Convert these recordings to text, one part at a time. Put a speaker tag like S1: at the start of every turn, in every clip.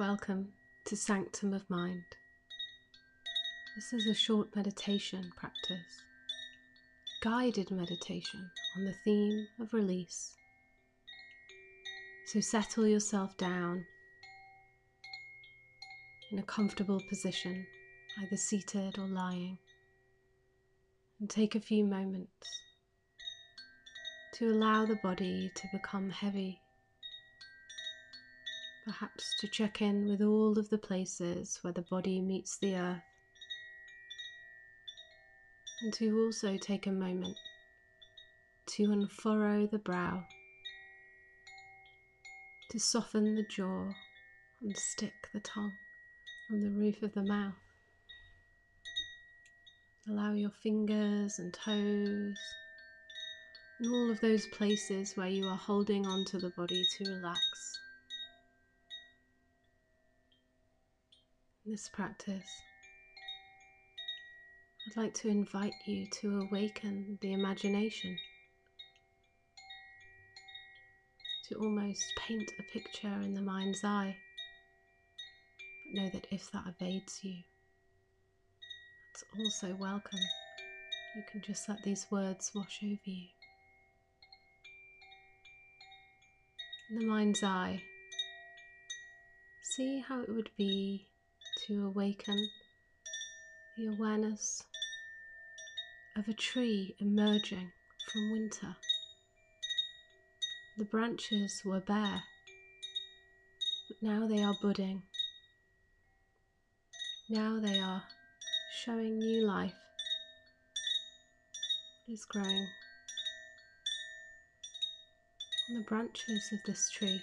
S1: Welcome to Sanctum of Mind. This is a short meditation practice, guided meditation on the theme of release. So settle yourself down in a comfortable position, either seated or lying, and take a few moments to allow the body to become heavy perhaps to check in with all of the places where the body meets the earth, and to also take a moment to unfurrow the brow, to soften the jaw and stick the tongue on the roof of the mouth. Allow your fingers and toes and all of those places where you are holding onto the body to relax. This practice, I'd like to invite you to awaken the imagination, to almost paint a picture in the mind's eye. But know that if that evades you, that's also welcome. You can just let these words wash over you. In the mind's eye, see how it would be to awaken the awareness of a tree emerging from winter. The branches were bare, but now they are budding. Now they are showing new life. Is growing on the branches of this tree.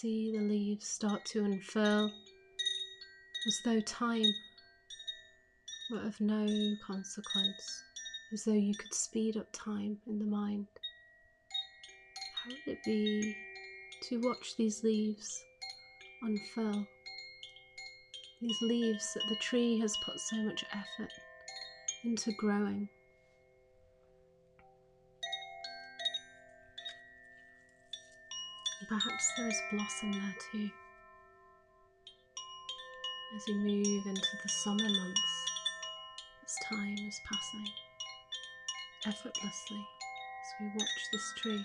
S1: See the leaves start to unfurl as though time were of no consequence, as though you could speed up time in the mind. How would it be to watch these leaves unfurl? These leaves that the tree has put so much effort into growing. Perhaps there is blossom there too. As you move into the summer months, as time is passing effortlessly as we watch this tree.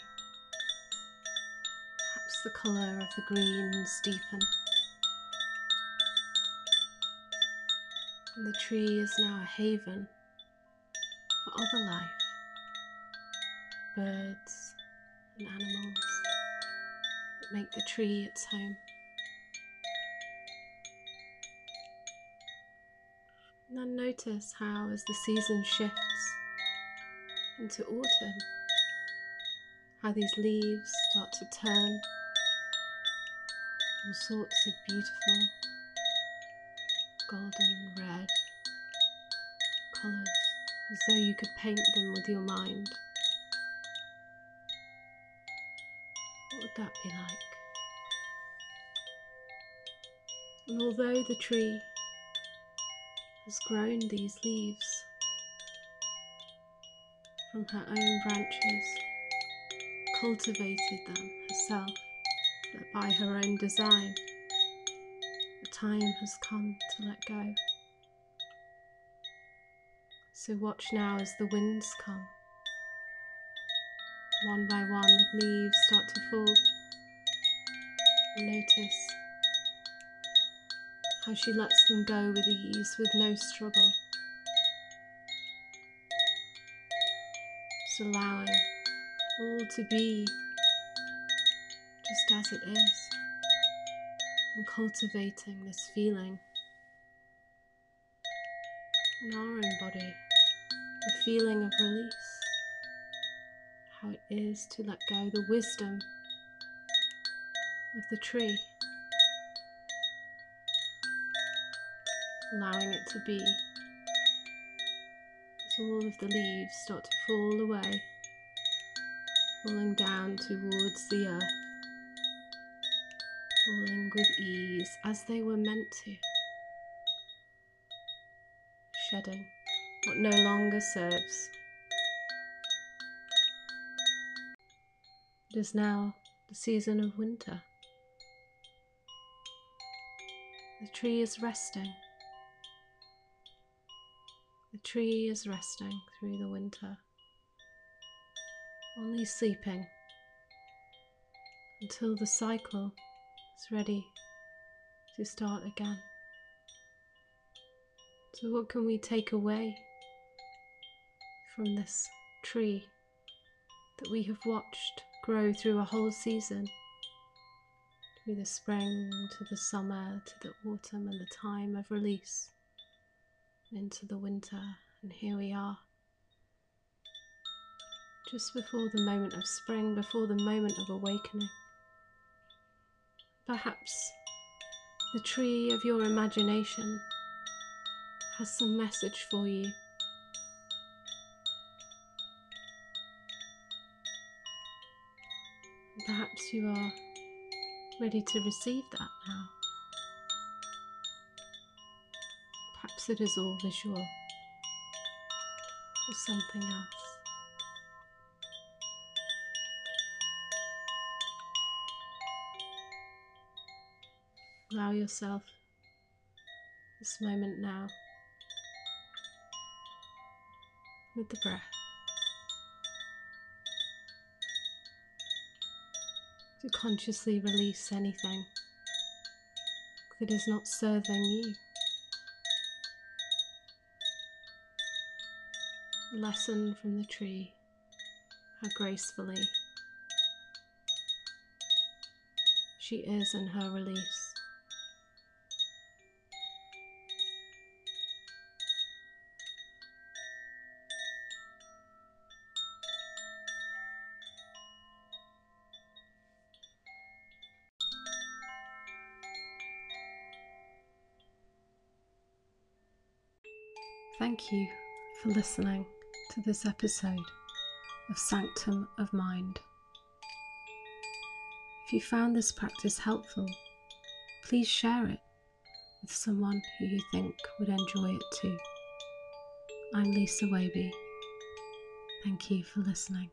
S1: Perhaps the colour of the greens deepen. And the tree is now a haven for other life, birds and animals make the tree its home. And then notice how, as the season shifts into autumn, how these leaves start to turn all sorts of beautiful golden red colours as though you could paint them with your mind. That be like? And although the tree has grown these leaves from her own branches, cultivated them herself, by her own design, the time has come to let go. So watch now as the winds come one by one, the leaves start to fall. Notice how she lets them go with ease, with no struggle. Just allowing all to be just as it is and cultivating this feeling in our own body, the feeling of release how it is to let go the wisdom of the tree, allowing it to be as all of the leaves start to fall away, falling down towards the earth, falling with ease as they were meant to, shedding what no longer serves. It is now the season of winter. The tree is resting. The tree is resting through the winter, only sleeping until the cycle is ready to start again. So, what can we take away from this tree that we have watched grow through a whole season? Through the spring to the summer to the autumn and the time of release into the winter, and here we are. Just before the moment of spring, before the moment of awakening. Perhaps the tree of your imagination has some message for you. Perhaps you are ready to receive that now. Perhaps it is all visual or something else. Allow yourself this moment now with the breath to consciously release anything that is not serving you. Lesson from the tree, how gracefully she is in her release. Thank you for listening to this episode of Sanctum of Mind. If you found this practice helpful, please share it with someone who you think would enjoy it too. I'm Lisa Waby. Thank you for listening.